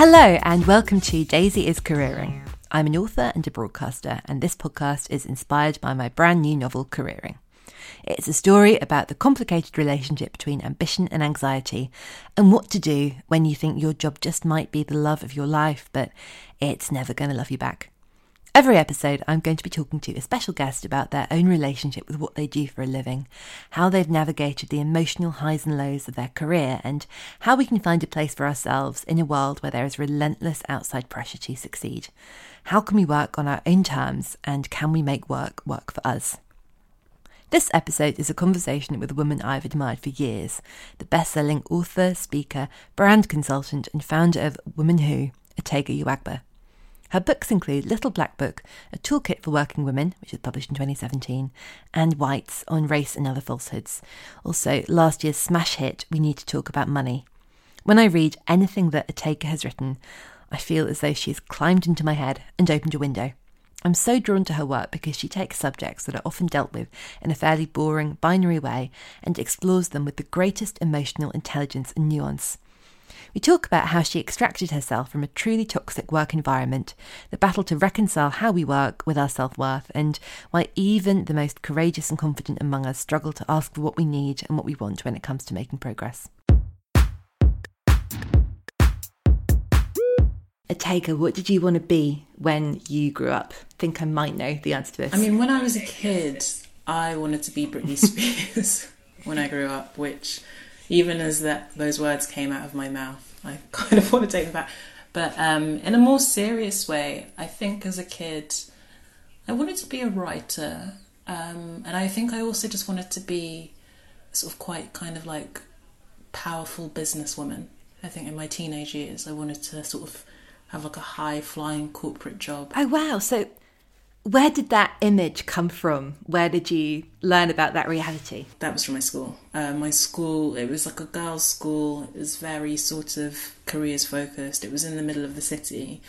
Hello, and welcome to Daisy is Careering. I'm an author and a broadcaster, and this podcast is inspired by my brand new novel, Careering. It's a story about the complicated relationship between ambition and anxiety, and what to do when you think your job just might be the love of your life, but it's never going to love you back. Every episode, I'm going to be talking to a special guest about their own relationship with what they do for a living, how they've navigated the emotional highs and lows of their career, and how we can find a place for ourselves in a world where there is relentless outside pressure to succeed. How can we work on our own terms, and can we make work work for us? This episode is a conversation with a woman I've admired for years the best selling author, speaker, brand consultant, and founder of Women Who, Otegha Uwagba. Her books include Little Black Book, a toolkit for working women, which was published in 2017, and Whites on Race and Other Falsehoods. Also, last year's smash hit, We Need to Talk About Money. When I read anything that Otegha has written, I feel as though she has climbed into my head and opened a window. I'm so drawn to her work because she takes subjects that are often dealt with in a fairly boring, binary way and explores them with the greatest emotional intelligence and nuance. We talk about how she extracted herself from a truly toxic work environment, the battle to reconcile how we work with our self worth, and why even the most courageous and confident among us struggle to ask for what we need and what we want when it comes to making progress. Otegha, what did you want to be when you grew up? I think I might know the answer to this. I mean, when I was a kid, I wanted to be Britney Spears when I grew up, which even as that those words came out of my mouth, I kind of want to take them back. But um, in a more serious way, I think as a kid, I wanted to be a writer, um, and I think I also just wanted to be sort of quite kind of like powerful businesswoman. I think in my teenage years, I wanted to sort of have like a high flying corporate job. Oh wow! So where did that image come from? Where did you learn about that reality? That was from my school. Uh, my school, it was like a girls' school. It was very sort of careers focused. It was in the middle of the city.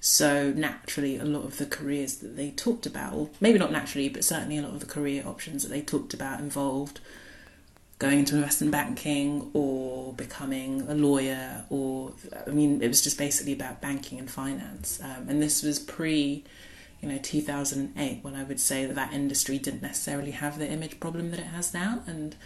So naturally, a lot of the careers that they talked about, or maybe not naturally, but certainly a lot of the career options that they talked about involved going into investment banking or becoming a lawyer, or I mean, it was just basically about banking and finance. Um, and this was pre you know 2008 when I would say that that industry didn't necessarily have the image problem that it has now. And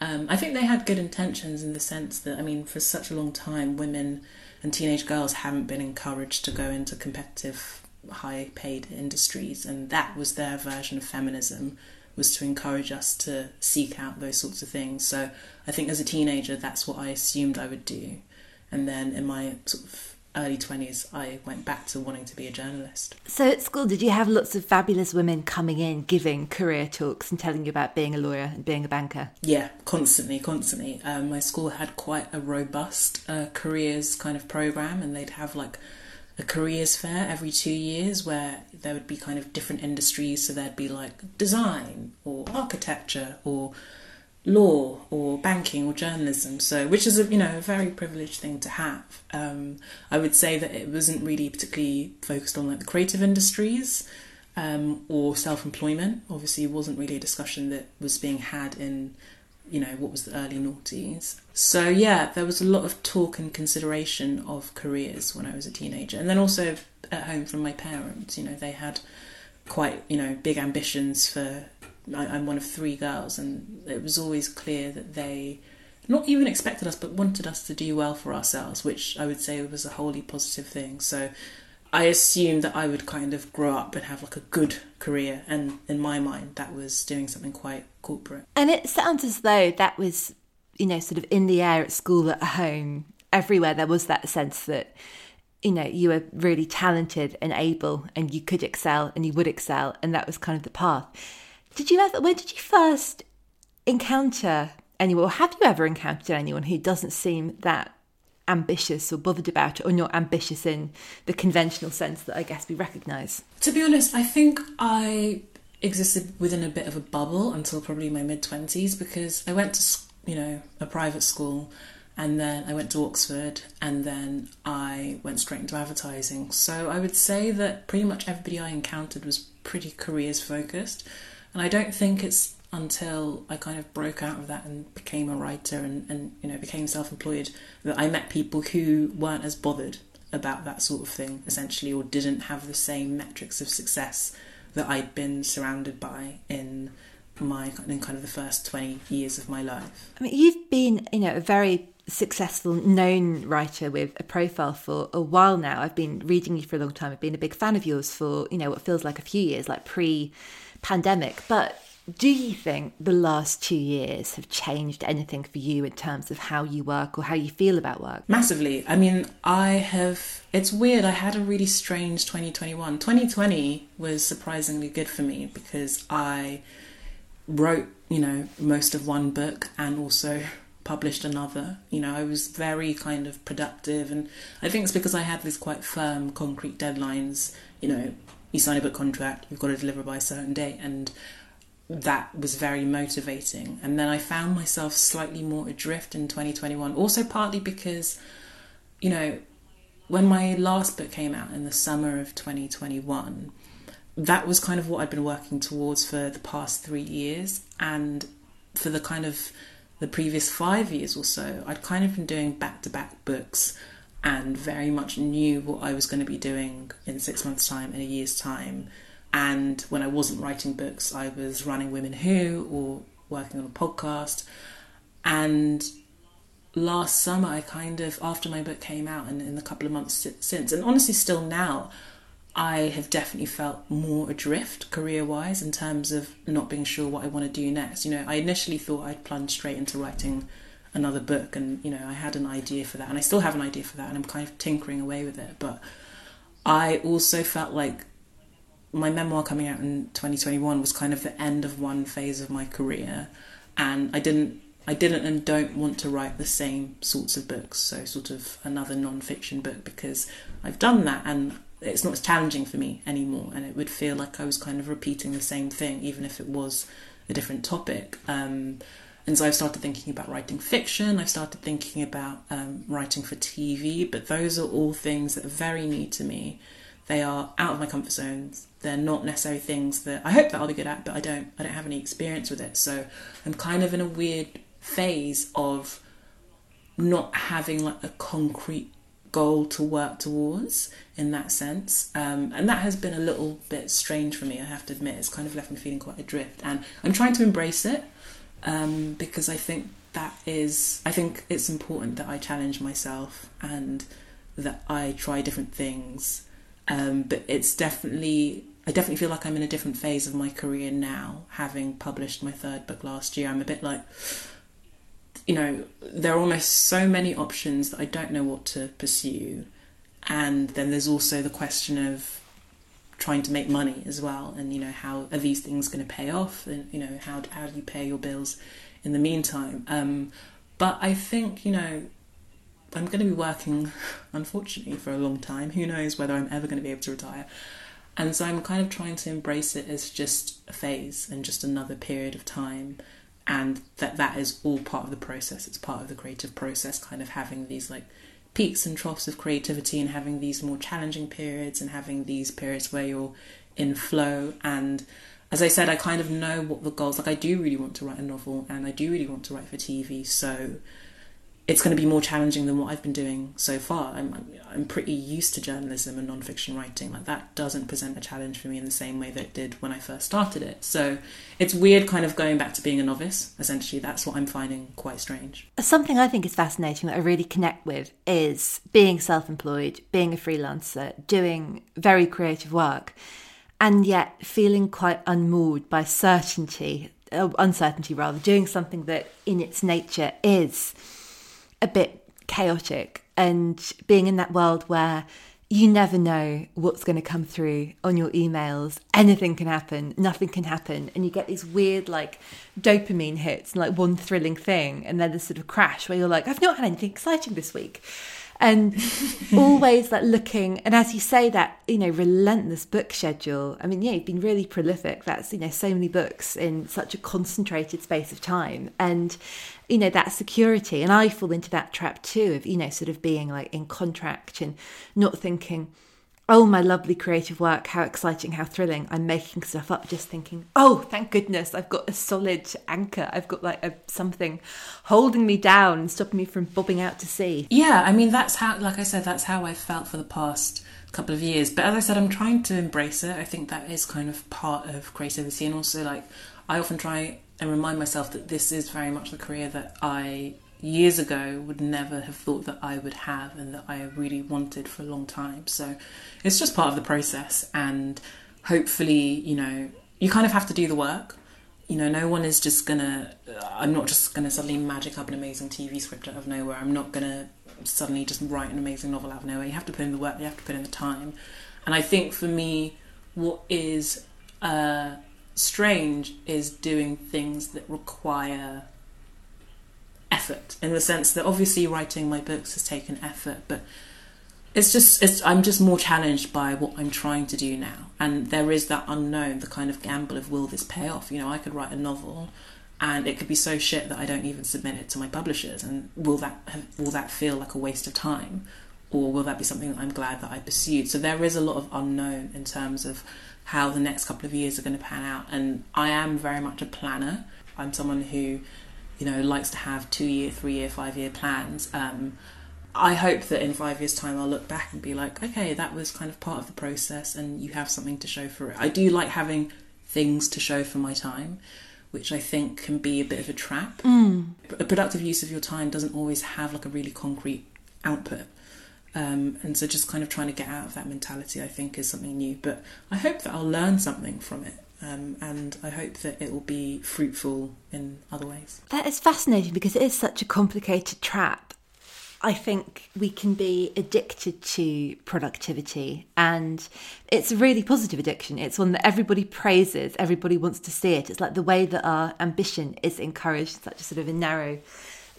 um, I think they had good intentions in the sense that I mean for such a long time women and teenage girls haven't been encouraged to go into competitive high paid industries. And that was their version of feminism was to encourage us to seek out those sorts of things. So I think as a teenager that's what I assumed I would do. And then in my sort of early 20s, I went back to wanting to be a journalist. So at school, did you have lots of fabulous women coming in, giving career talks and telling you about being a lawyer and being a banker? Yeah, constantly, constantly. Um, my school had quite a robust uh, careers kind of program, and they'd have like a careers fair every two years where there would be kind of different industries. So there'd be like design or architecture or law or banking or journalism so which is a you know a very privileged thing to have. Um, i would say that it wasn't really particularly focused on like the creative industries um, or self-employment. Obviously it wasn't really a discussion that was being had in you know what was the early noughties. So yeah there was a lot of talk and consideration of careers when i was a teenager and then also at home from my parents. You know they had quite you know big ambitions for I, I'm one of three girls, and it was always clear that they not even expected us, but wanted us to do well for ourselves, which I would say was a wholly positive thing. So I assumed that I would kind of grow up and have like a good career, and in my mind, that was doing something quite corporate. And it sounds as though that was, you know, sort of in the air at school, at home, everywhere. There was that sense that you know, you were really talented and able and you could excel and you would excel and that was kind of the path. Did you ever, when did you first encounter anyone, or have you ever encountered anyone who doesn't seem that ambitious or bothered about it, or not ambitious in the conventional sense that I guess we recognise? To be honest, I think I existed within a bit of a bubble until probably my mid 20s because I went to, you know, a private school and then I went to Oxford and then I went straight into advertising. So I would say that pretty much everybody I encountered was pretty careers focused. And I don't think it's until I kind of broke out of that and became a writer and, and you know became self-employed that I met people who weren't as bothered about that sort of thing essentially or didn't have the same metrics of success that I'd been surrounded by in my in kind of the first 20 years of my life. I mean you've been you know a very successful known writer with a profile for a while now. I've been reading you for a long time. I've been a big fan of yours for you know what feels like a few years like pre pandemic but do you think the last two years have changed anything for you in terms of how you work or how you feel about work? Massively. I mean, I have. It's weird. I had a really strange 2021. 2020 was surprisingly good for me because I wrote, you know, most of one book and also published another. You know, I was very kind of productive, and I think it's because I had these quite firm, concrete deadlines. You know, you sign a book contract, you've got to deliver by a certain date, and that was very motivating. And then I found myself slightly more adrift in 2021, also partly because, you know, when my last book came out in the summer of 2021, that was kind of what I'd been working towards for the past three years. And for the kind of the previous five years or so, I'd kind of been doing back to back books and very much knew what I was going to be doing in six months' time, in a year's time and when I wasn't writing books, I was running Women Who or working on a podcast. And last summer, I kind of, after my book came out and in the couple of months since, and honestly, still now, I have definitely felt more adrift career wise in terms of not being sure what I want to do next. You know, I initially thought I'd plunge straight into writing another book, and you know, I had an idea for that, and I still have an idea for that, and I'm kind of tinkering away with it. But I also felt like my memoir coming out in 2021 was kind of the end of one phase of my career, and I didn't I didn't and don't want to write the same sorts of books, so sort of another non-fiction book because I've done that and it's not as challenging for me anymore, and it would feel like I was kind of repeating the same thing, even if it was a different topic. Um, and so I've started thinking about writing fiction. I've started thinking about um, writing for TV, but those are all things that are very new to me. They are out of my comfort zones they're not necessarily things that I hope that I'll be good at, but I don't I don't have any experience with it. So I'm kind of in a weird phase of not having like a concrete goal to work towards in that sense. Um, and that has been a little bit strange for me, I have to admit. It's kind of left me feeling quite adrift. And I'm trying to embrace it um, because I think that is, I think it's important that I challenge myself and that I try different things. Um, but it's definitely I definitely feel like I'm in a different phase of my career now, having published my third book last year. I'm a bit like, you know, there are almost so many options that I don't know what to pursue. And then there's also the question of trying to make money as well. And, you know, how are these things going to pay off? And, you know, how, how do you pay your bills in the meantime? Um, but I think, you know, I'm going to be working, unfortunately, for a long time. Who knows whether I'm ever going to be able to retire. And so I'm kind of trying to embrace it as just a phase and just another period of time and that that is all part of the process. It's part of the creative process kind of having these like peaks and troughs of creativity and having these more challenging periods and having these periods where you're in flow and as I said, I kind of know what the goals like I do really want to write a novel and I do really want to write for TV. So it's going to be more challenging than what I've been doing so far. I'm I'm pretty used to journalism and nonfiction writing. Like that doesn't present a challenge for me in the same way that it did when I first started it. So it's weird, kind of going back to being a novice. Essentially, that's what I'm finding quite strange. Something I think is fascinating that I really connect with is being self-employed, being a freelancer, doing very creative work, and yet feeling quite unmoored by certainty, uh, uncertainty rather, doing something that in its nature is a bit chaotic and being in that world where you never know what's going to come through on your emails. Anything can happen, nothing can happen. And you get these weird, like, dopamine hits and like one thrilling thing. And then this sort of crash where you're like, I've not had anything exciting this week. And always like looking, and as you say, that, you know, relentless book schedule. I mean, yeah, you've been really prolific. That's, you know, so many books in such a concentrated space of time. And, you know, that security. And I fall into that trap too of, you know, sort of being like in contract and not thinking, oh, my lovely creative work, how exciting, how thrilling. I'm making stuff up just thinking, oh, thank goodness, I've got a solid anchor. I've got like a, something holding me down and stopping me from bobbing out to sea. Yeah, I mean, that's how, like I said, that's how I felt for the past couple of years. But as I said, I'm trying to embrace it. I think that is kind of part of creativity. And also, like, I often try and remind myself that this is very much the career that I years ago would never have thought that I would have and that I really wanted for a long time. So it's just part of the process and hopefully, you know, you kind of have to do the work. You know, no one is just gonna, I'm not just gonna suddenly magic up an amazing TV script out of nowhere. I'm not gonna suddenly just write an amazing novel out of nowhere. You have to put in the work, you have to put in the time. And I think for me, what is uh, strange is doing things that require effort in the sense that obviously writing my books has taken effort but it's just it's i'm just more challenged by what i'm trying to do now. And there is that unknown the kind of gamble of will this pay off? You know i could write a novel and it could be so shit that i don't even submit it to my publishers. And will that will that feel like a waste of time? Or will that be something that i'm glad that i pursued? So there is a lot of unknown in terms of how the next couple of years are going to pan out and i am very much a planner i'm someone who you know, likes to have two year, three year, five year plans. Um, I hope that in five years' time I'll look back and be like, okay, that was kind of part of the process and you have something to show for it. I do like having things to show for my time, which I think can be a bit of a trap. Mm. A productive use of your time doesn't always have like a really concrete output. Um, and so just kind of trying to get out of that mentality, I think, is something new. But I hope that I'll learn something from it. Um, and I hope that it will be fruitful in other ways. That is fascinating because it is such a complicated trap. I think we can be addicted to productivity, and it's a really positive addiction. It's one that everybody praises, everybody wants to see it. It's like the way that our ambition is encouraged such a sort of a narrow,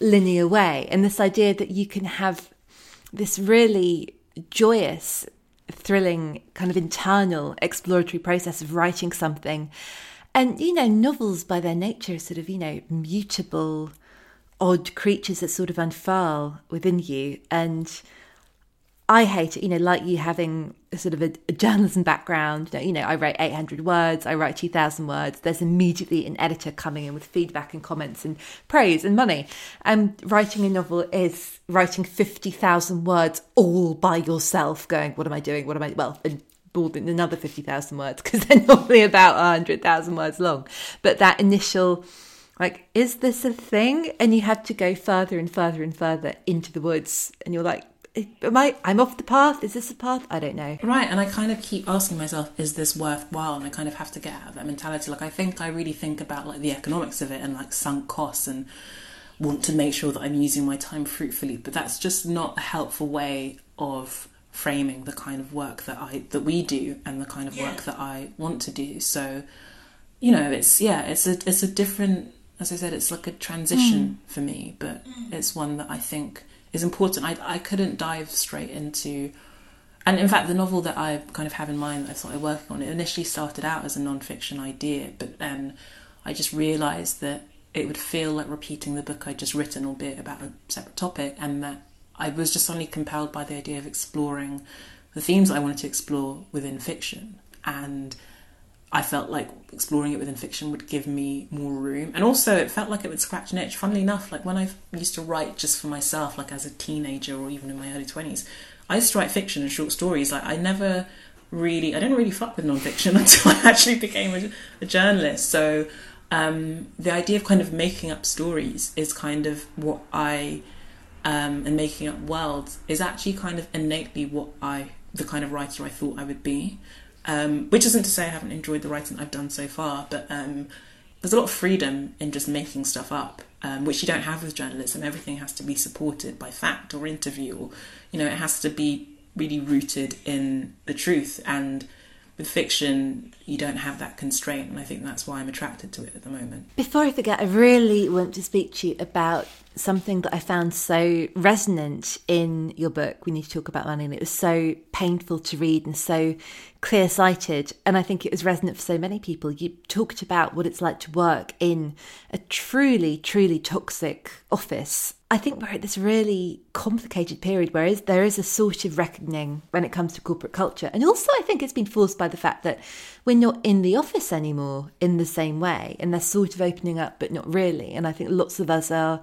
linear way. And this idea that you can have this really joyous thrilling kind of internal exploratory process of writing something. And, you know, novels by their nature are sort of, you know, mutable, odd creatures that sort of unfurl within you. And I hate it, you know, like you having a sort of a, a journalism background. You know, you know, I write 800 words, I write 2,000 words. There's immediately an editor coming in with feedback and comments and praise and money. And writing a novel is writing 50,000 words all by yourself, going, what am I doing? What am I, well, and than another 50,000 words because they're normally about 100,000 words long. But that initial, like, is this a thing? And you have to go further and further and further into the woods. And you're like, am I I'm off the path? Is this a path? I don't know. Right, and I kind of keep asking myself, is this worthwhile? And I kind of have to get out of that mentality. Like I think I really think about like the economics of it and like sunk costs and want to make sure that I'm using my time fruitfully. But that's just not a helpful way of framing the kind of work that I that we do and the kind of yeah. work that I want to do. So, you know, it's yeah, it's a it's a different as I said, it's like a transition mm. for me, but mm. it's one that I think is important. I, I couldn't dive straight into, and in fact, the novel that I kind of have in mind that I started working on, it initially started out as a non-fiction idea, but then I just realised that it would feel like repeating the book I'd just written, albeit about a separate topic, and that I was just suddenly compelled by the idea of exploring the themes I wanted to explore within fiction. And I felt like exploring it within fiction would give me more room. And also, it felt like it would scratch an itch. Funnily enough, like when I used to write just for myself, like as a teenager or even in my early 20s, I used to write fiction and short stories. Like, I never really, I didn't really fuck with nonfiction until I actually became a, a journalist. So, um, the idea of kind of making up stories is kind of what I, um, and making up worlds is actually kind of innately what I, the kind of writer I thought I would be. Um, which isn't to say I haven't enjoyed the writing I've done so far, but um, there's a lot of freedom in just making stuff up, um, which you don't have with journalism. Everything has to be supported by fact or interview, or you know, it has to be really rooted in the truth and with fiction, you don't have that constraint, and I think that's why I'm attracted to it at the moment. Before I forget, I really want to speak to you about something that I found so resonant in your book. We need to talk about money, and it was so painful to read and so clear sighted. And I think it was resonant for so many people. You talked about what it's like to work in a truly, truly toxic office I think we're at this really complicated period where there is a sort of reckoning when it comes to corporate culture. And also, I think it's been forced by the fact that we're not in the office anymore in the same way. And they're sort of opening up, but not really. And I think lots of us are,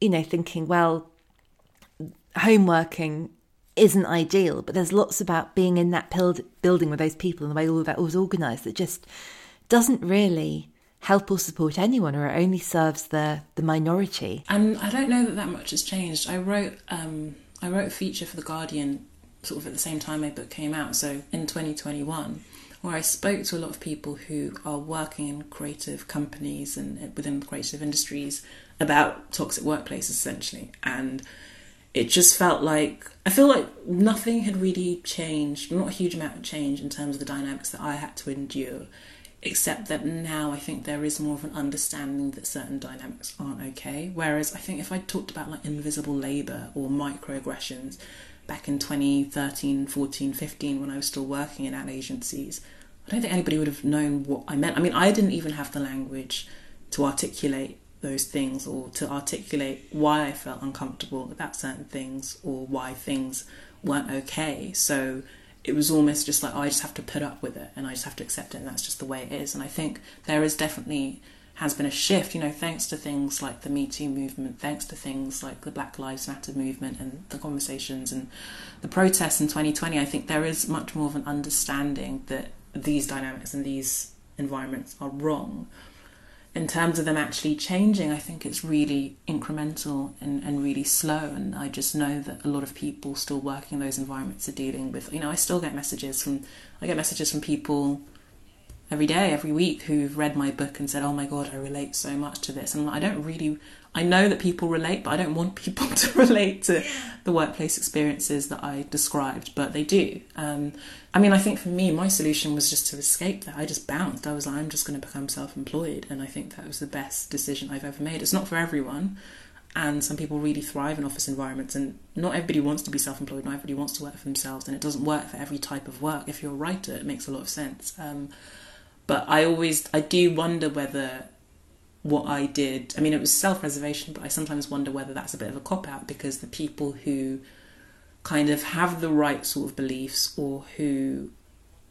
you know, thinking, well, home working isn't ideal, but there's lots about being in that building with those people and the way all of that was organised that just doesn't really help or support anyone or it only serves the the minority and i don't know that that much has changed i wrote um, i wrote a feature for the guardian sort of at the same time my book came out so in 2021 where i spoke to a lot of people who are working in creative companies and uh, within creative industries about toxic workplaces essentially and it just felt like I feel like nothing had really changed, not a huge amount of change in terms of the dynamics that I had to endure except that now I think there is more of an understanding that certain dynamics aren't okay. Whereas I think if I talked about like invisible labour or microaggressions back in 2013, 14, 15, when I was still working in ad agencies, I don't think anybody would have known what I meant. I mean, I didn't even have the language to articulate those things or to articulate why I felt uncomfortable about certain things or why things weren't okay. So it was almost just like oh, I just have to put up with it and I just have to accept it and that's just the way it is. And I think there is definitely has been a shift, you know, thanks to things like the Me Too movement, thanks to things like the Black Lives Matter movement and the conversations and the protests in 2020. I think there is much more of an understanding that these dynamics and these environments are wrong in terms of them actually changing, I think it's really incremental and, and really slow. And I just know that a lot of people still working in those environments are dealing with, you know, I still get messages from, I get messages from people every day, every week who've read my book and said, oh my God, I relate so much to this. And I don't really I know that people relate, but I don't want people to relate to the workplace experiences that I described, but they do. Um, I mean, I think for me, my solution was just to escape that. I just bounced. I was like, I'm just going to become self employed. And I think that was the best decision I've ever made. It's not for everyone. And some people really thrive in office environments, and not everybody wants to be self employed, not everybody wants to work for themselves, and it doesn't work for every type of work. If you're a writer, it makes a lot of sense. Um, but I always, I do wonder whether what I did. I mean, it was self preservation, but I sometimes wonder whether that's a bit of a cop out because the people who kind of have the right sort of beliefs or who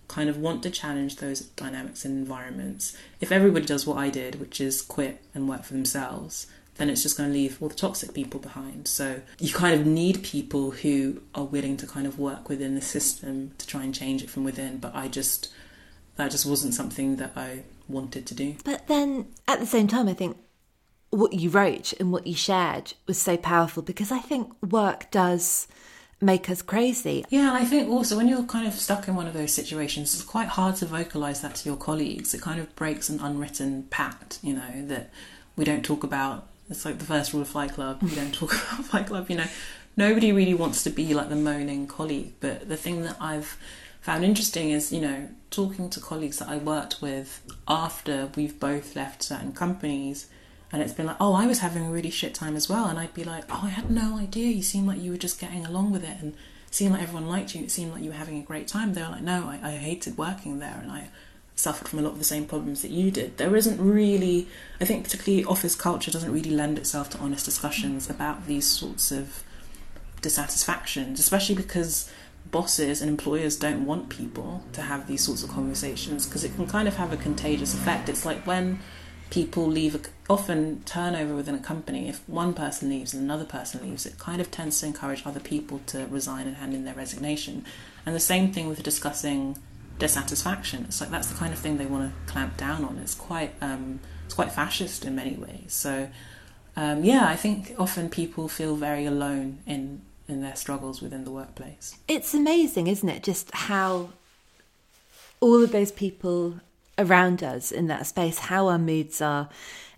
kind of want to challenge those dynamics and environments, if everybody does what I did, which is quit and work for themselves, then it's just going to leave all the toxic people behind. So you kind of need people who are willing to kind of work within the system to try and change it from within. But I just, that just wasn't something that I wanted to do. But then at the same time, I think what you wrote and what you shared was so powerful because I think work does make us crazy. Yeah, I think also when you're kind of stuck in one of those situations, it's quite hard to vocalize that to your colleagues. It kind of breaks an unwritten pact, you know, that we don't talk about. It's like the first rule of Fight Club. We don't talk about Fight Club, you know. Nobody really wants to be like the moaning colleague, but the thing that I've found interesting is, you know, talking to colleagues that I worked with after we've both left certain companies, and it's been like, oh, I was having a really shit time as well, and I'd be like, oh, I had no idea. You seemed like you were just getting along with it, and seemed like everyone liked you. It seemed like you were having a great time. They were like, no, I, I hated working there, and I suffered from a lot of the same problems that you did. There isn't really, I think, particularly office culture doesn't really lend itself to honest discussions about these sorts of dissatisfactions, especially because bosses and employers don't want people to have these sorts of conversations because it can kind of have a contagious effect. It's like when people leave, often turnover within a company, if one person leaves and another person leaves, it kind of tends to encourage other people to resign and hand in their resignation. And the same thing with discussing dissatisfaction. It's like that's the kind of thing they want to clamp down on. It's quite um, it's quite fascist in many ways. So um, yeah, I think often people feel very alone in in their struggles within the workplace. It's amazing, isn't it? Just how all of those people around us in that space, how our moods are,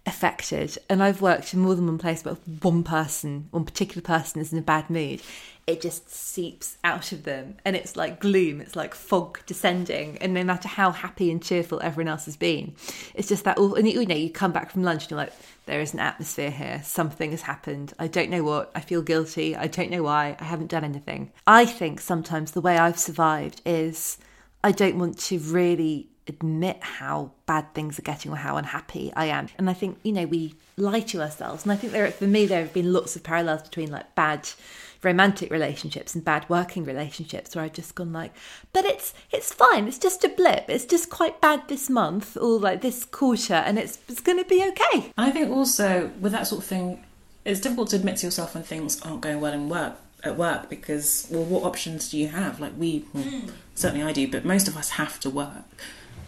affected. And I've worked in more than one place, but one person, one particular person is in a bad mood, it just seeps out of them and it's like gloom, it's like fog descending. And no matter how happy and cheerful everyone else has been, it's just that, and you know, you come back from lunch and you're like, there is an atmosphere here. Something has happened. I don't know what. I feel guilty. I don't know why. I haven't done anything. I think sometimes the way I've survived is I don't want to really admit how bad things are getting or how unhappy I am. And I think, you know, we lie to ourselves. And I think there, for me, there have been lots of parallels between like bad romantic relationships and bad working relationships where I've just gone like, but it's it's fine. It's just a blip. It's just quite bad this month or like this quarter, and it's it's going to be okay. And I think also with that sort of thing, it's difficult to admit to yourself when things aren't going well in work at work because well, what options do you have? Like we, well, mm. certainly I do, but most of us have to work.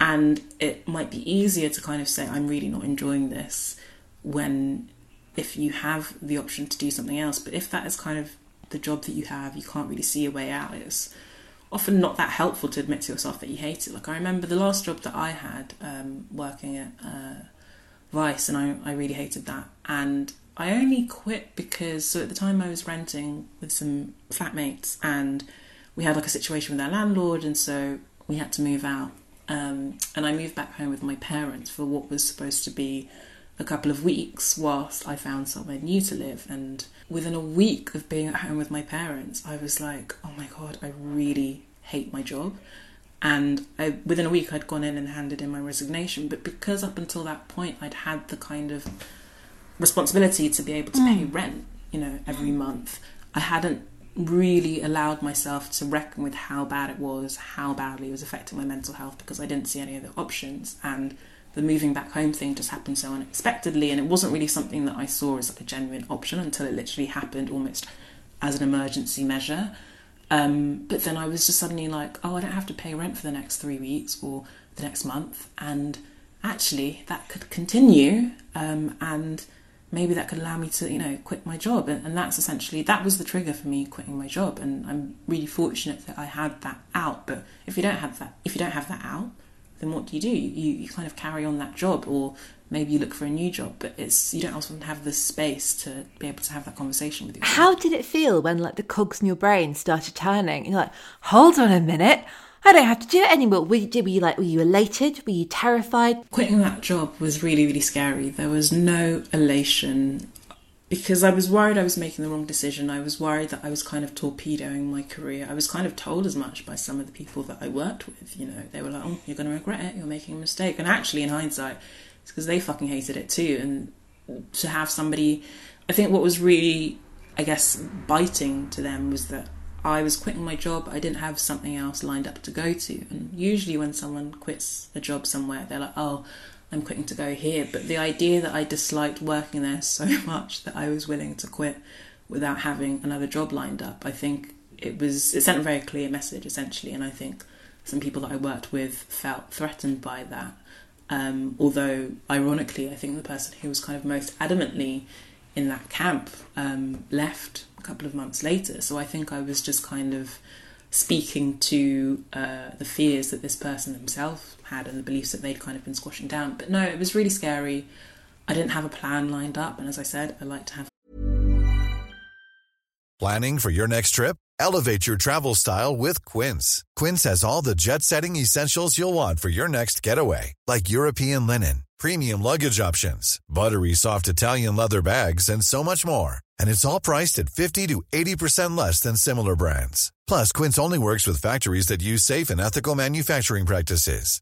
And it might be easier to kind of say, I'm really not enjoying this when if you have the option to do something else. But if that is kind of the job that you have, you can't really see a way out. It's often not that helpful to admit to yourself that you hate it. Like I remember the last job that I had um, working at uh, Vice, and I, I really hated that. And I only quit because so at the time I was renting with some flatmates, and we had like a situation with our landlord, and so we had to move out. Um, and I moved back home with my parents for what was supposed to be a couple of weeks whilst I found somewhere new to live. And within a week of being at home with my parents, I was like, oh my god, I really hate my job. And I, within a week, I'd gone in and handed in my resignation. But because up until that point, I'd had the kind of responsibility to be able to mm. pay rent, you know, every month, I hadn't really allowed myself to reckon with how bad it was, how badly it was affecting my mental health because I didn't see any other options. And the moving back home thing just happened so unexpectedly, and it wasn't really something that I saw as like a genuine option until it literally happened almost as an emergency measure. Um, but then I was just suddenly like, oh, I don't have to pay rent for the next three weeks or the next month, and actually that could continue, um, and maybe that could allow me to, you know, quit my job. And, and that's essentially that was the trigger for me quitting my job. And I'm really fortunate that I had that out. But if you don't have that, if you don't have that out, then what do you do? You, you kind of carry on that job, or maybe you look for a new job. But it's you don't often have the space to be able to have that conversation with yourself. How did it feel when like the cogs in your brain started turning? You're like, hold on a minute. I don't have to do it anymore. Were you, were you like, were you elated? Were you terrified? Quitting that job was really, really scary. There was no elation because I was worried I was making the wrong decision. I was worried that I was kind of torpedoing my career. I was kind of told as much by some of the people that I worked with. You know, they were like, "Oh, you're going to regret it. You're making a mistake." And actually, in hindsight, it's because they fucking hated it too. And to have somebody, I think what was really, I guess, biting to them was that I was quitting my job. I didn't have something else lined up to go to. And usually, when someone quits a job somewhere, they're like, "Oh." I'm quitting to go here. But the idea that I disliked working there so much that I was willing to quit without having another job lined up, I think it was it sent a very clear message essentially, and I think some people that I worked with felt threatened by that. Um, although, ironically, I think the person who was kind of most adamantly in that camp um, left a couple of months later. So I think I was just kind of speaking to uh, the fears that this person himself had and the beliefs that they'd kind of been squashing down. But no, it was really scary. I didn't have a plan lined up, and as I said, I like to have. Planning for your next trip? Elevate your travel style with Quince. Quince has all the jet-setting essentials you'll want for your next getaway, like European linen, premium luggage options, buttery soft Italian leather bags, and so much more and it's all priced at 50 to 80% less than similar brands. Plus, Quince only works with factories that use safe and ethical manufacturing practices.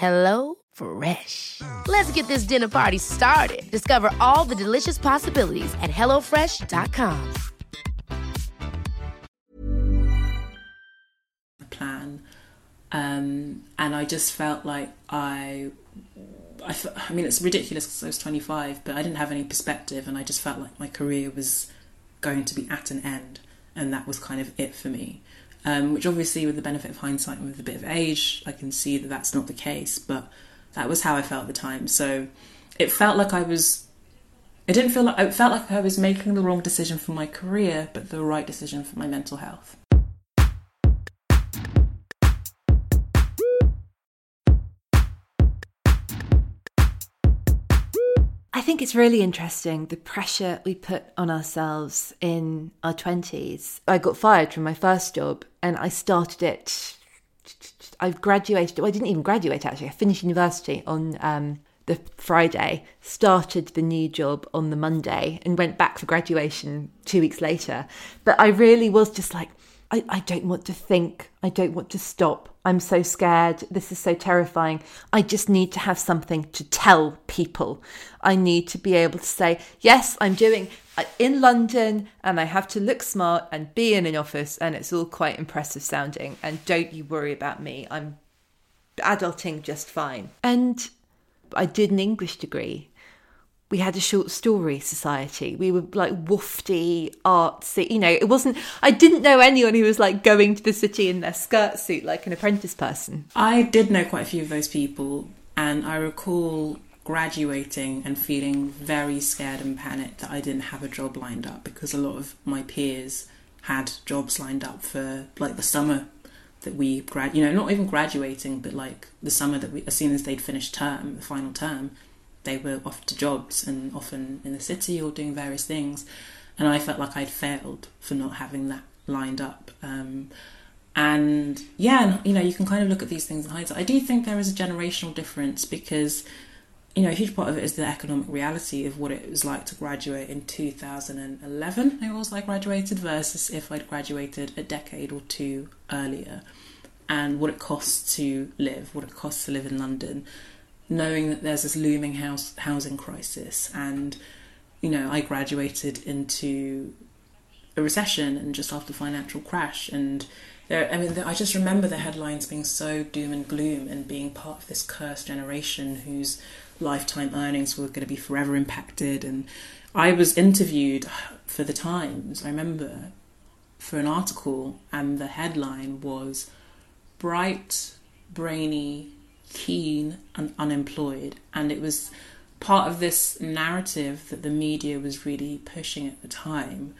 Hello Fresh. Let's get this dinner party started. Discover all the delicious possibilities at hellofresh.com. Plan Um, and I just felt like I, I, I mean, it's ridiculous because I was 25, but I didn't have any perspective, and I just felt like my career was going to be at an end, and that was kind of it for me. Um, which obviously, with the benefit of hindsight and with a bit of age, I can see that that's not the case, but that was how I felt at the time. So it felt like I was. It didn't feel like it felt like I was making the wrong decision for my career, but the right decision for my mental health. Think it's really interesting the pressure we put on ourselves in our 20s. I got fired from my first job and I started it. I graduated, well, I didn't even graduate actually. I finished university on um, the Friday, started the new job on the Monday, and went back for graduation two weeks later. But I really was just like, I, I don't want to think. I don't want to stop. I'm so scared. This is so terrifying. I just need to have something to tell people. I need to be able to say, yes, I'm doing uh, in London and I have to look smart and be in an office and it's all quite impressive sounding. And don't you worry about me. I'm adulting just fine. And I did an English degree we had a short story society. We were like woofy artsy, you know. It wasn't. I didn't know anyone who was like going to the city in their skirt suit like an apprentice person. I did know quite a few of those people, and I recall graduating and feeling very scared and panicked that I didn't have a job lined up because a lot of my peers had jobs lined up for like the summer that we grad you know not even graduating but like the summer that we as soon as they'd finished term the final term they were off to jobs and often in the city or doing various things. And I felt like I'd failed for not having that lined up. Um, and yeah, you know, you can kind of look at these things in hindsight. I do think there is a generational difference because, you know, a huge part of it is the economic reality of what it was like to graduate in 2011. It was like graduated versus if I'd graduated a decade or two earlier, and what it costs to live, what it costs to live in London knowing that there's this looming house housing crisis. And you know I graduated into a recession and just after financial crash. And there I mean I just remember the headlines being so doom and gloom and being part of this cursed generation whose lifetime earnings were going to be forever impacted. And I was interviewed for the Times I remember for an article and the headline was bright brainy keen and unemployed. And it was part of this narrative that the media was really pushing at the time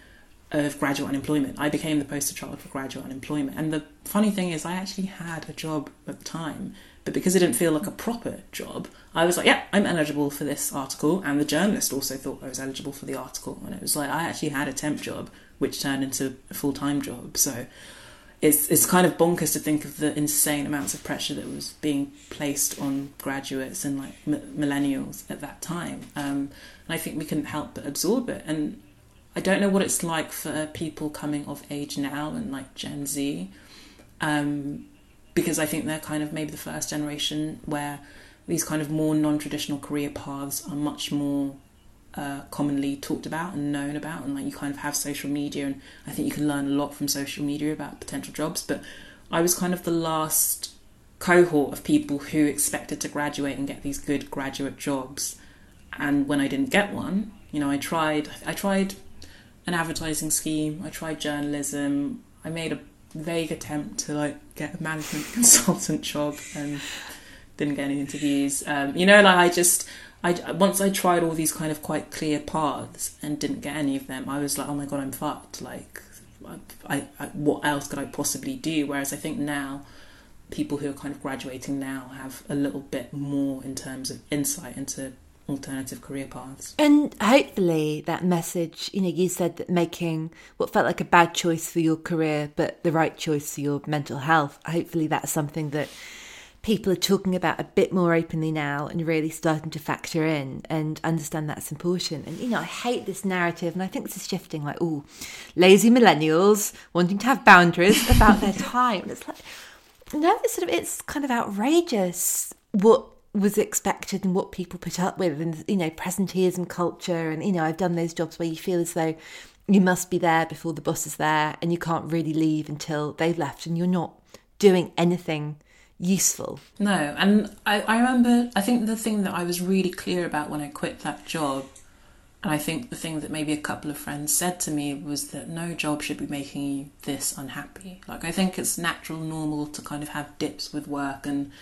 of graduate unemployment. I became the poster child for graduate unemployment. And the funny thing is, I actually had a job at the time, but because it didn't feel like a proper job, I was like, yeah, I'm eligible for this article. And the journalist also thought I was eligible for the article. And it was like, I actually had a temp job, which turned into a full time job. So it's it's kind of bonkers to think of the insane amounts of pressure that was being placed on graduates and like m- millennials at that time. Um, and I think we couldn't help but absorb it. And I don't know what it's like for people coming of age now and like Gen Z, um, because I think they're kind of maybe the first generation where these kind of more non-traditional career paths are much more uh, commonly talked about and known about, and like you kind of have social media, and I think you can learn a lot from social media about potential jobs. But I was kind of the last cohort of people who expected to graduate and get these good graduate jobs, and when I didn't get one, you know, I tried. I tried an advertising scheme. I tried journalism. I made a vague attempt to like get a management consultant job and didn't get any interviews. Um, you know, like I just I once I tried all these kind of quite clear paths and didn't get any of them. I was like, oh my god, I'm fucked. Like, I, I, what else could I possibly do? Whereas I think now, people who are kind of graduating now have a little bit more in terms of insight into alternative career paths. And hopefully, that message, you know, you said that making what felt like a bad choice for your career, but the right choice for your mental health, hopefully, that's something that people are talking about a bit more openly now and really starting to factor in and understand that's important. And, you know, I hate this narrative, and I think this is shifting like, oh, lazy millennials wanting to have boundaries about their time. And it's like, no, it's sort of, it's kind of outrageous what was expected and what people put up with and, you know, presenteeism culture. And, you know, I've done those jobs where you feel as though you must be there before the boss is there and you can't really leave until they've left and you're not doing anything useful. No, and I, I remember, I think the thing that I was really clear about when I quit that job, and I think the thing that maybe a couple of friends said to me was that no job should be making you this unhappy. Like, I think it's natural, normal to kind of have dips with work and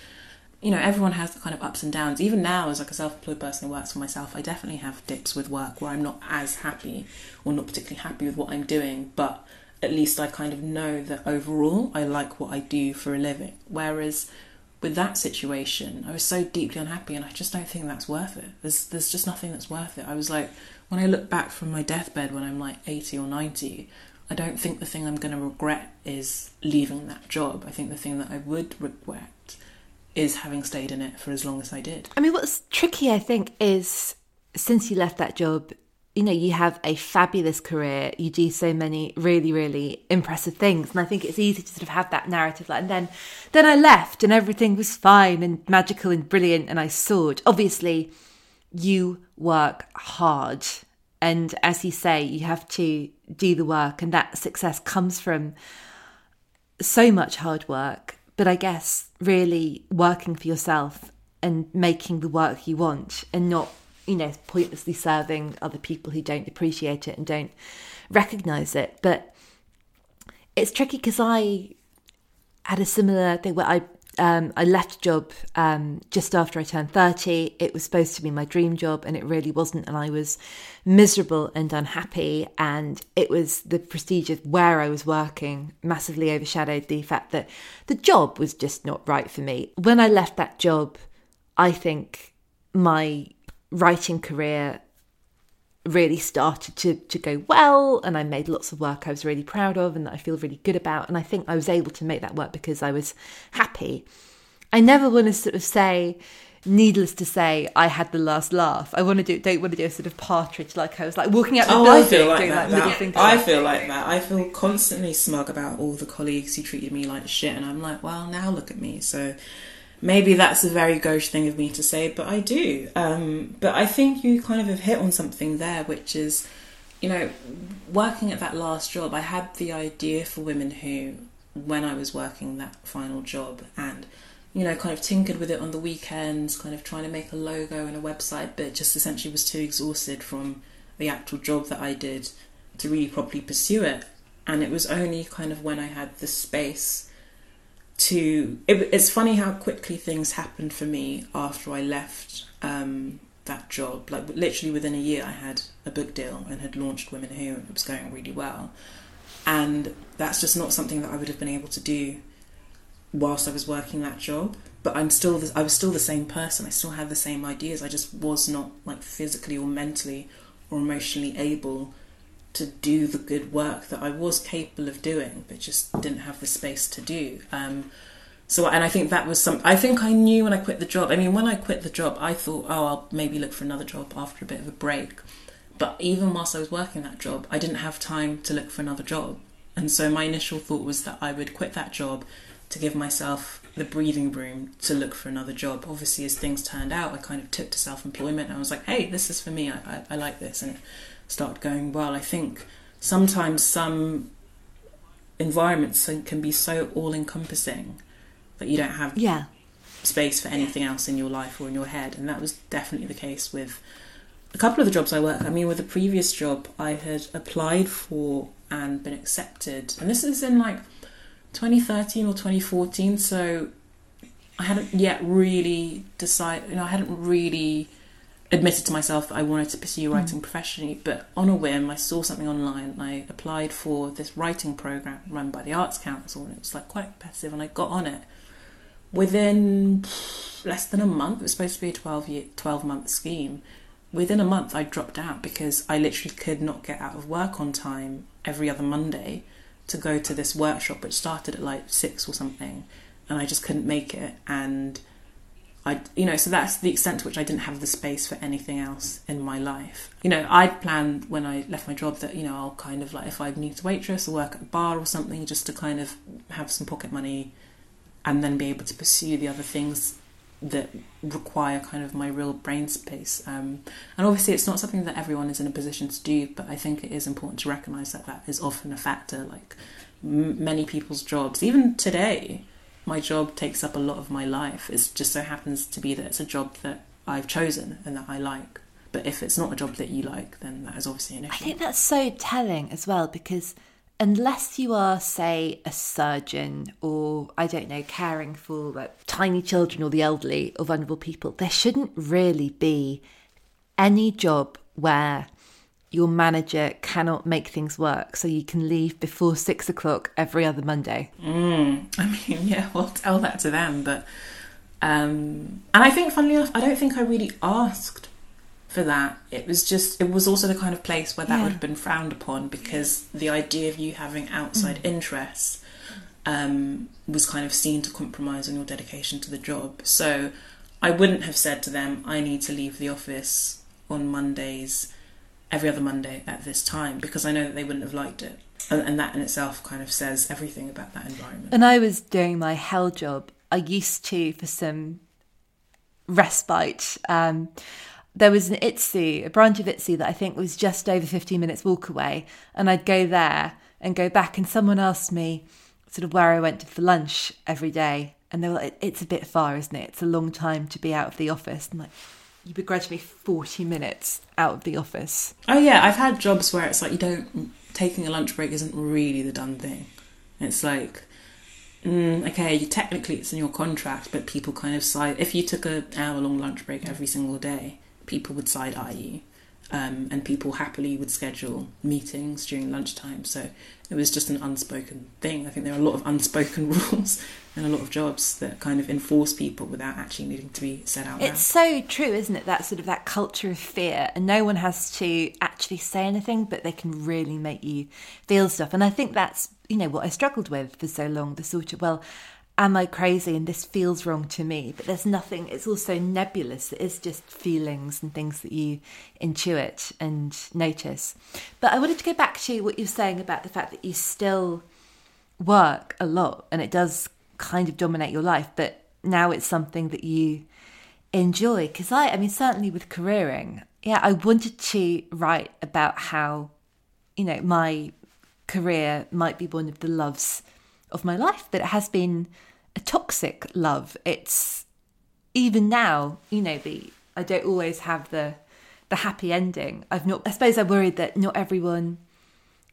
you know, everyone has the kind of ups and downs. Even now, as like a self-employed person who works for myself, I definitely have dips with work where I'm not as happy or not particularly happy with what I'm doing. But at least I kind of know that overall I like what I do for a living. Whereas with that situation, I was so deeply unhappy, and I just don't think that's worth it. There's there's just nothing that's worth it. I was like, when I look back from my deathbed when I'm like 80 or 90, I don't think the thing I'm going to regret is leaving that job. I think the thing that I would regret is having stayed in it for as long as I did. I mean, what's tricky, I think, is since you left that job, you know, you have a fabulous career. You do so many really, really impressive things, and I think it's easy to sort of have that narrative. Like, and then, then I left, and everything was fine and magical and brilliant, and I soared. Obviously, you work hard, and as you say, you have to do the work, and that success comes from so much hard work but I guess really working for yourself and making the work you want and not, you know, pointlessly serving other people who don't appreciate it and don't recognize it. But it's tricky because I had a similar thing where I um, I left a job um, just after I turned 30. It was supposed to be my dream job, and it really wasn't. And I was miserable and unhappy. And it was the prestige of where I was working massively overshadowed the fact that the job was just not right for me. When I left that job, I think my writing career really started to, to go well and I made lots of work I was really proud of and that I feel really good about. And I think I was able to make that work because I was happy. I never want to sort of say, needless to say, I had the last laugh. I want to do don't want to do a sort of partridge like I was like walking out the oh, building. I feel like doing, that. Like, that. I feel like that. I feel constantly smug about all the colleagues who treated me like shit and I'm like, well now look at me. So maybe that's a very gauche thing of me to say, but I do. Um, but I think you kind of have hit on something there, which is, you know, working at that last job, I had the idea for Women Who, when I was working that final job, and you know, kind of tinkered with it on the weekends, kind of trying to make a logo and a website, but just essentially was too exhausted from the actual job that I did to really properly pursue it. And it was only kind of when I had the space to it, it's funny how quickly things happened for me after I left um, that job. Like literally within a year, I had a book deal and had launched Women Who, and it was going really well. And that's just not something that I would have been able to do whilst I was working that job. But I'm still, the, I was still the same person. I still had the same ideas. I just was not like physically or mentally or emotionally able to do the good work that I was capable of doing, but just didn't have the space to do. Um, so, and I think that was some. I think I knew when I quit the job. I mean, when I quit the job, I thought, oh, I'll maybe look for another job after a bit of a break. But even whilst I was working that job, I didn't have time to look for another job. And so my initial thought was that I would quit that job to give myself the breathing room to look for another job. Obviously, as things turned out, I kind of took to self employment I was like, hey, this is for me. I, I, I like this. And start going well. I think sometimes some environments can be so all encompassing that you don't have yeah. space for anything else in your life or in your head. And that was definitely the case with a couple of the jobs I work. I mean, with the previous job, I had applied for and been accepted. And this is in like 2013 or 2014. So I hadn't yet really decided, you know, I hadn't really admitted to myself that I wanted to pursue writing mm. professionally, but on a whim, I saw something online and I applied for this writing program run by the Arts Council, and it was like quite competitive, and I got on it. Within less than a month, it was supposed to be a 12 year, 12 month scheme. Within a month, I dropped out because I literally could not get out of work on time every other Monday to go to this workshop, which started at like six or something, and I just couldn't make it. And I, you know, so that's the extent to which I didn't have the space for anything else in my life. You know, I'd planned when I left my job that, you know, I'll kind of like, if I need to waitress or work at a bar or something, just to kind of have some pocket money and then be able to pursue the other things that require kind of my real brain space. Um, and obviously, it's not something that everyone is in a position to do, but I think it is important to recognise that that is often a factor. Like m- many people's jobs, even today, my job takes up a lot of my life. It just so happens to be that it's a job that I've chosen and that I like. But if it's not a job that you like, then that is obviously an issue. I think that's so telling as well because unless you are, say, a surgeon or, I don't know, caring for like, tiny children or the elderly or vulnerable people, there shouldn't really be any job where your manager cannot make things work so you can leave before six o'clock every other Monday. Mm, I mean, yeah, well, tell that to them. But, um, and I think, funnily enough, I don't think I really asked for that. It was just, it was also the kind of place where that Yeah. would have been frowned upon because the idea of you having outside interests um, was kind of seen to compromise on your dedication to the job. So I wouldn't have said to them, I need to leave the office on Mondays, every other Monday at this time, because I know that they wouldn't have liked it. And, and that in itself kind of says everything about that environment. And I was doing my hell job, I used to, for some respite, um, there was an ITSU, a branch of ITSU that I think was just over 15 minutes walk away. And I'd go there and go back, and someone asked me sort of where I went for lunch every day. And they were like, it's a bit far, isn't it? It's a long time to be out of the office. I'm like, you begrudge me 40 minutes out of the office. Oh yeah, I've had jobs where it's like you don't taking a lunch break isn't really the done thing. It's like, mm, okay, you, technically it's in your contract, but people kind of side. If you took an hour long lunch break every single day, people would side eye you, um, and people happily would schedule meetings during lunchtime. So it was just an unspoken thing. I think there are a lot of unspoken rules and a lot of jobs that kind of enforce people without actually needing to be said out loud. It's so true, isn't it? That sort of that culture of fear, and no one has to actually say anything, but they can really make you feel stuff. And I think that's you know what I struggled with for so long. The sort of well, am I crazy and this feels wrong to me? But there's nothing. It's also nebulous. It is just feelings and things that you intuit and notice. But I wanted to go back to what you were saying about the fact that you still work a lot, and it does kind of dominate your life. But now it's something that you enjoy because I, I mean, certainly with careering, yeah, I wanted to write about how, you know, my career might be one of the loves of my life, but it has been a toxic love. It's even now, you know, the I don't always have the the happy ending. I've not. I suppose I'm worried that not everyone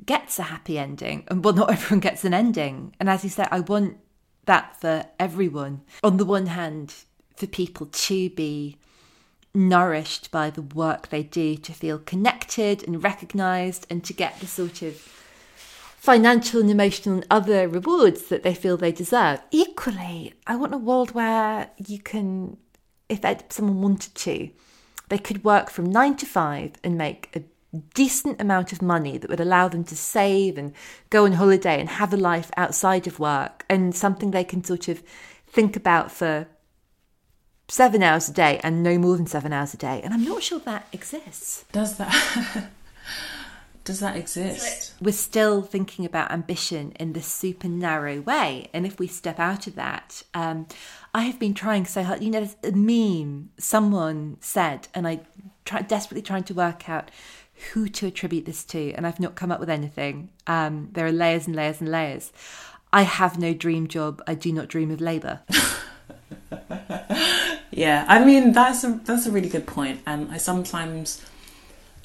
gets a happy ending, and well, not everyone gets an ending. And as you said, I want that for everyone. On the one hand, for people to be nourished by the work they do, to feel connected and recognised, and to get the sort of financial and emotional and other rewards that they feel they deserve. Equally, I want a world where you can, if someone wanted to, they could work from nine to five and make a decent amount of money that would allow them to save and go on holiday and have a life outside of work and something they can sort of think about for seven hours a day and no more than seven hours a day. And I'm not sure that exists. Does that does that exist? we're still thinking about ambition in this super narrow way. And if we step out of that, um, I have been trying so hard. You know, there's a meme someone said, and I try desperately trying to work out who to attribute this to, and I've not come up with anything. Um, there are layers and layers and layers. I have no dream job. I do not dream of labour. Yeah, I mean that's a that's a really good point, and I sometimes,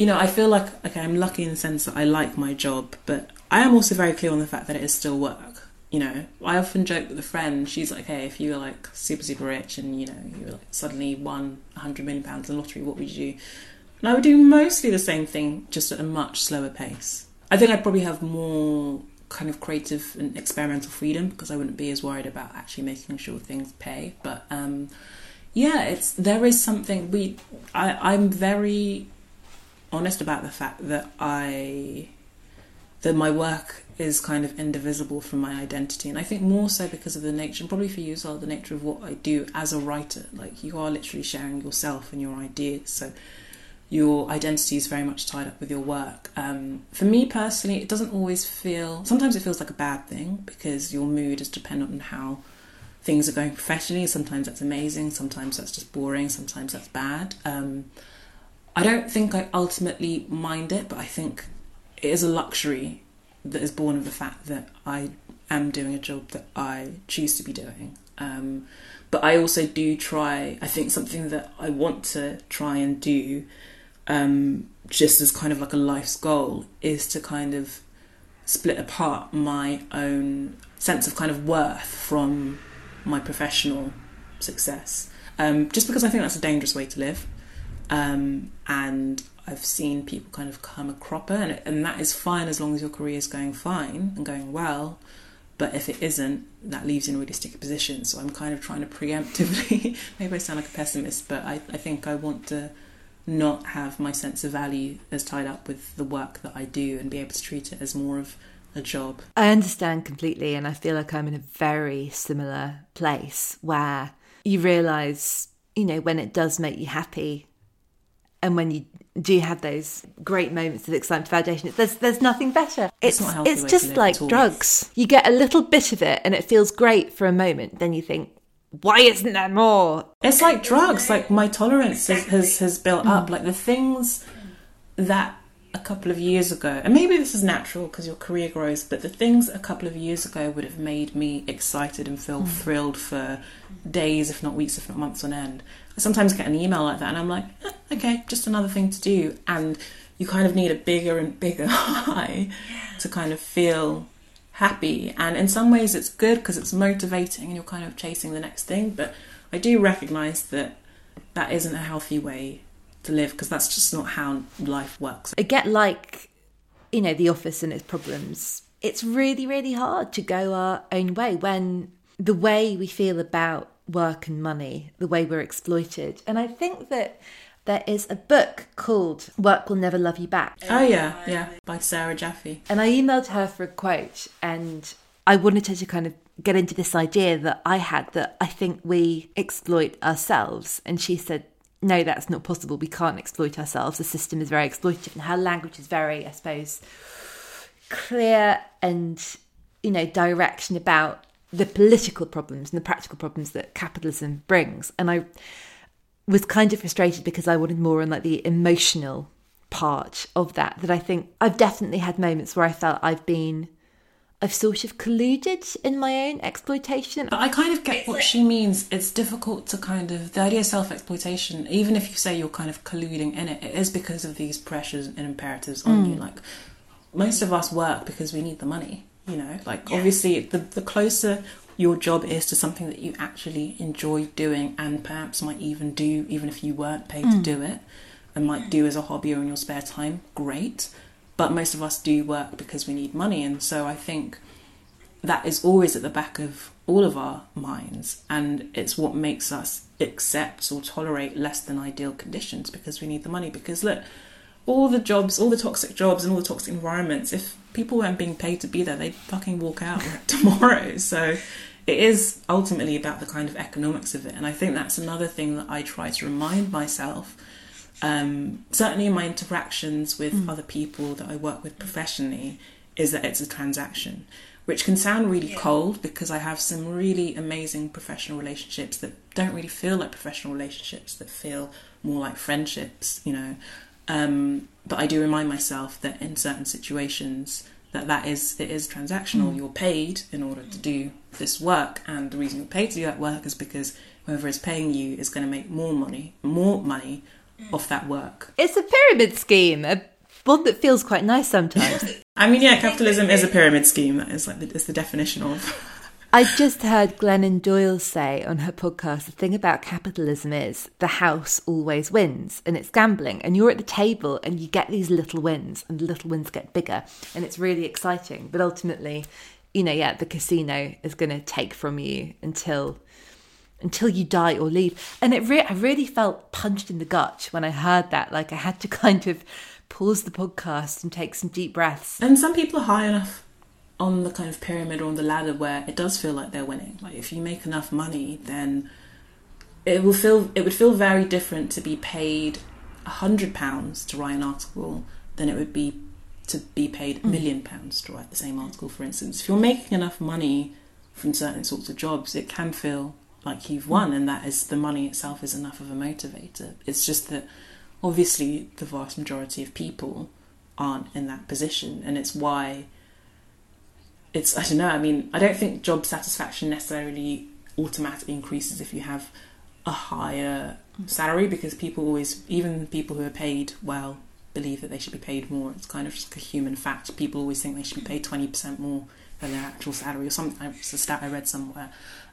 you know, I feel like okay, I'm lucky in the sense that I like my job, but I am also very clear on the fact that it is still work. You know, I often joke with a friend. She's like, "Hey, if you were like super super rich and you know you were like suddenly won hundred million pounds in the lottery, what would you do?" And I would do mostly the same thing, just at a much slower pace. I think I'd probably have more kind of creative and experimental freedom because I wouldn't be as worried about actually making sure things pay. But um, yeah, it's there is something we. I, I'm very honest about the fact that I that my work is kind of indivisible from my identity, and I think more so because of the nature, and probably for you as well, the nature of what I do as a writer. Like you are literally sharing yourself and your ideas, so your identity is very much tied up with your work. Um, for me personally, it doesn't always feel. Sometimes it feels like a bad thing because your mood is dependent on how things are going professionally. Sometimes that's amazing. Sometimes that's just boring. Sometimes that's bad. Um, I don't think I ultimately mind it, but I think it is a luxury that is born of the fact that I am doing a job that I choose to be doing. Um, but I also do try, I think something that I want to try and do, um, just as kind of like a life's goal, is to kind of split apart my own sense of kind of worth from my professional success. Um, just because I think that's a dangerous way to live. Um, and I've seen people kind of come a cropper, and, and that is fine as long as your career is going fine and going well. But if it isn't, that leaves you in a really sticky position. So I'm kind of trying to preemptively, maybe I sound like a pessimist, but I, I think I want to not have my sense of value as tied up with the work that I do and be able to treat it as more of a job. I understand completely, and I feel like I'm in a very similar place where you realize, you know, when it does make you happy and when you do have those great moments of excitement validation there's there's nothing better. It's it's, it's just like drugs. You get a little bit of it and it feels great for a moment. Then you think why isn't there more? It's like drugs. Like my tolerance has has, has built up. Like the things that a couple of years ago and maybe this is natural because your career grows but the things a couple of years ago would have made me excited and feel thrilled for days if not weeks if not months on end I sometimes get an email like that and I'm like, eh, okay, just another thing to do. And you kind of need a bigger and bigger high to kind of feel happy. And in some ways, it's good because it's motivating and you're kind of chasing the next thing. But I do recognize that that isn't a healthy way to live because that's just not how life works. I get like, you know, the office and its problems. It's really, really hard to go our own way when the way we feel about work and money, the way we're exploited. And I think that there is a book called Work Will Never Love You Back. Oh, yeah, yeah, by Sarah Jaffe. And I emailed her for a quote, and I wanted her to kind of get into this idea that I had that I think we exploit ourselves. And she said, no, that's not possible. We can't exploit ourselves. The system is very exploitative, and her language is very, I suppose, clear and, you know, direction about the political problems and the practical problems that capitalism brings. And I was kind of frustrated because I wanted more on like the emotional part of that. That I think I've definitely had moments where I felt I've been. I've sort of colluded in my own exploitation. But I kind of get what she means. It's difficult to kind of the idea of self exploitation, even if you say you're kind of colluding in it, it is because of these pressures and imperatives on mm. you. Like most of us work because we need the money you know like yeah. obviously the, the closer your job is to something that you actually enjoy doing and perhaps might even do even if you weren't paid mm. to do it and might do as a hobby or in your spare time great but most of us do work because we need money and so i think that is always at the back of all of our minds and it's what makes us accept or tolerate less than ideal conditions because we need the money because look all the jobs all the toxic jobs and all the toxic environments if people weren't being paid to be there, they'd fucking walk out tomorrow. So it is ultimately about the kind of economics of it. And I think that's another thing that I try to remind myself. Um, certainly in my interactions with mm. other people that I work with professionally, is that it's a transaction, which can sound really yeah. cold because I have some really amazing professional relationships that don't really feel like professional relationships, that feel more like friendships, you know. Um, but I do remind myself that in certain situations that that is it is transactional. Mm. You're paid in order to do this work, and the reason you're paid to do that work is because whoever is paying you is going to make more money, more money Mm. off that work. It's a pyramid scheme, a one that feels quite nice sometimes. I mean, yeah, capitalism is a pyramid scheme. That is like the, it's the definition of. I just heard Glennon Doyle say on her podcast the thing about capitalism is the house always wins and it's gambling. And you're at the table and you get these little wins and the little wins get bigger and it's really exciting. But ultimately, you know, yeah, the casino is going to take from you until until you die or leave. And it re- I really felt punched in the gut when I heard that. Like I had to kind of pause the podcast and take some deep breaths. And some people are high enough on the kind of pyramid or on the ladder where it does feel like they're winning. Like if you make enough money, then it will feel it would feel very different to be paid a hundred pounds to write an article than it would be to be paid a mm. million pounds to write the same article. For instance, if you're making enough money from certain sorts of jobs, it can feel like you've won, and that is the money itself is enough of a motivator. It's just that obviously the vast majority of people aren't in that position, and it's why it's I don't know. I mean, I don't think job satisfaction necessarily automatically increases if you have a higher salary because people always, even people who are paid well, believe that they should be paid more. It's kind of just a human fact. People always think they should be paid twenty percent more than their actual salary or something. It's a stat I read somewhere.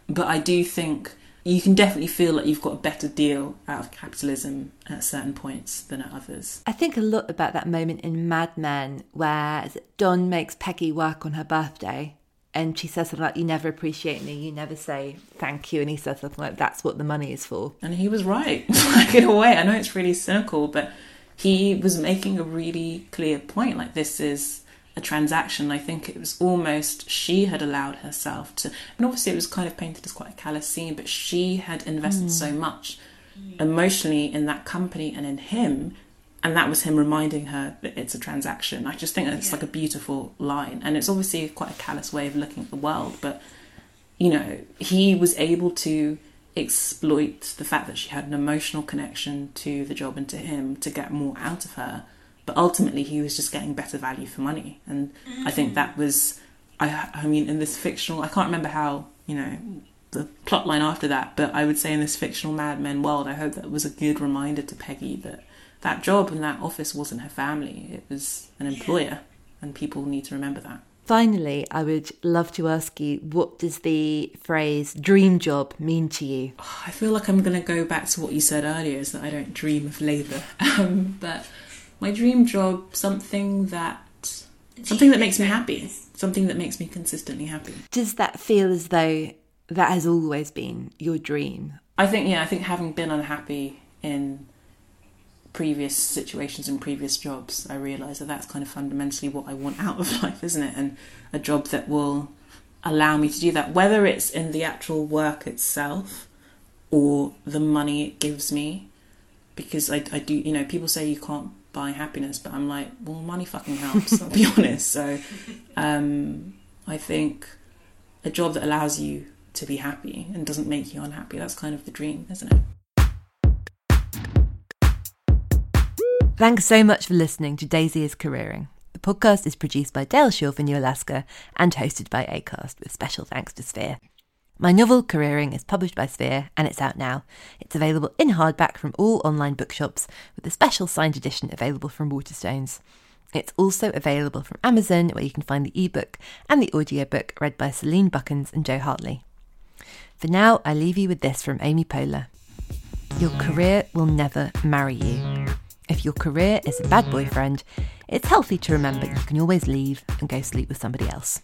But I do think you can definitely feel like you've got a better deal out of capitalism at certain points than at others. I think a lot about that moment in Mad Men where Don makes Peggy work on her birthday and she says something like, You never appreciate me, you never say thank you. And he says something like, That's what the money is for. And he was right, like in a way. I know it's really cynical, but he was making a really clear point. Like, this is a transaction. I think it was almost she had allowed herself to, and obviously it was kind of painted as quite a callous scene, but she had invested mm. so much emotionally in that company and in him. And that was him reminding her that it's a transaction. I just think it's yeah. like a beautiful line. And it's obviously quite a callous way of looking at the world, but you know, he was able to exploit the fact that she had an emotional connection to the job and to him to get more out of her but ultimately he was just getting better value for money. And i think that was i i mean in this fictional i can't remember how you know the plot line after that but i would say in this fictional mad men world i hope that was a good reminder to peggy that that job and that office wasn't her family. It was an employer and people need to remember that. Finally, I would love to ask you what does the phrase dream job mean to you? I feel like I'm going to go back to what you said earlier is that I don't dream of labour. Um, but my dream job something that something that makes me happy. something that makes me consistently happy. Does that feel as though that has always been your dream? I think yeah i think having been unhappy in previous situations and previous jobs i realize that that's kind of fundamentally what i want out of life isn't it? And a job that will allow me to do that whether it's in the actual work itself or the money it gives me. Because I, I do you know people say you can't buy happiness, but I'm like, well, money fucking helps. I'll be honest. So, um, I think a job that allows you to be happy and doesn't make you unhappy. That's kind of the dream, isn't it? Thanks so much for listening to Daisy is Careering. The podcast is produced by Dale Shaw for New Alaska and hosted by ACAST, with special thanks to Sphere. My novel, Careering, is published by Sphere and it's out now. It's available in hardback from all online bookshops, with a special signed edition available from Waterstones. It's also available from Amazon, where you can find the ebook and the audiobook read by Celine Buckens and Jo Hartley. For now, I leave you with this from Amy Poehler Your career will never marry you. If your career is a bad boyfriend, it's healthy to remember you can always leave and go sleep with somebody else.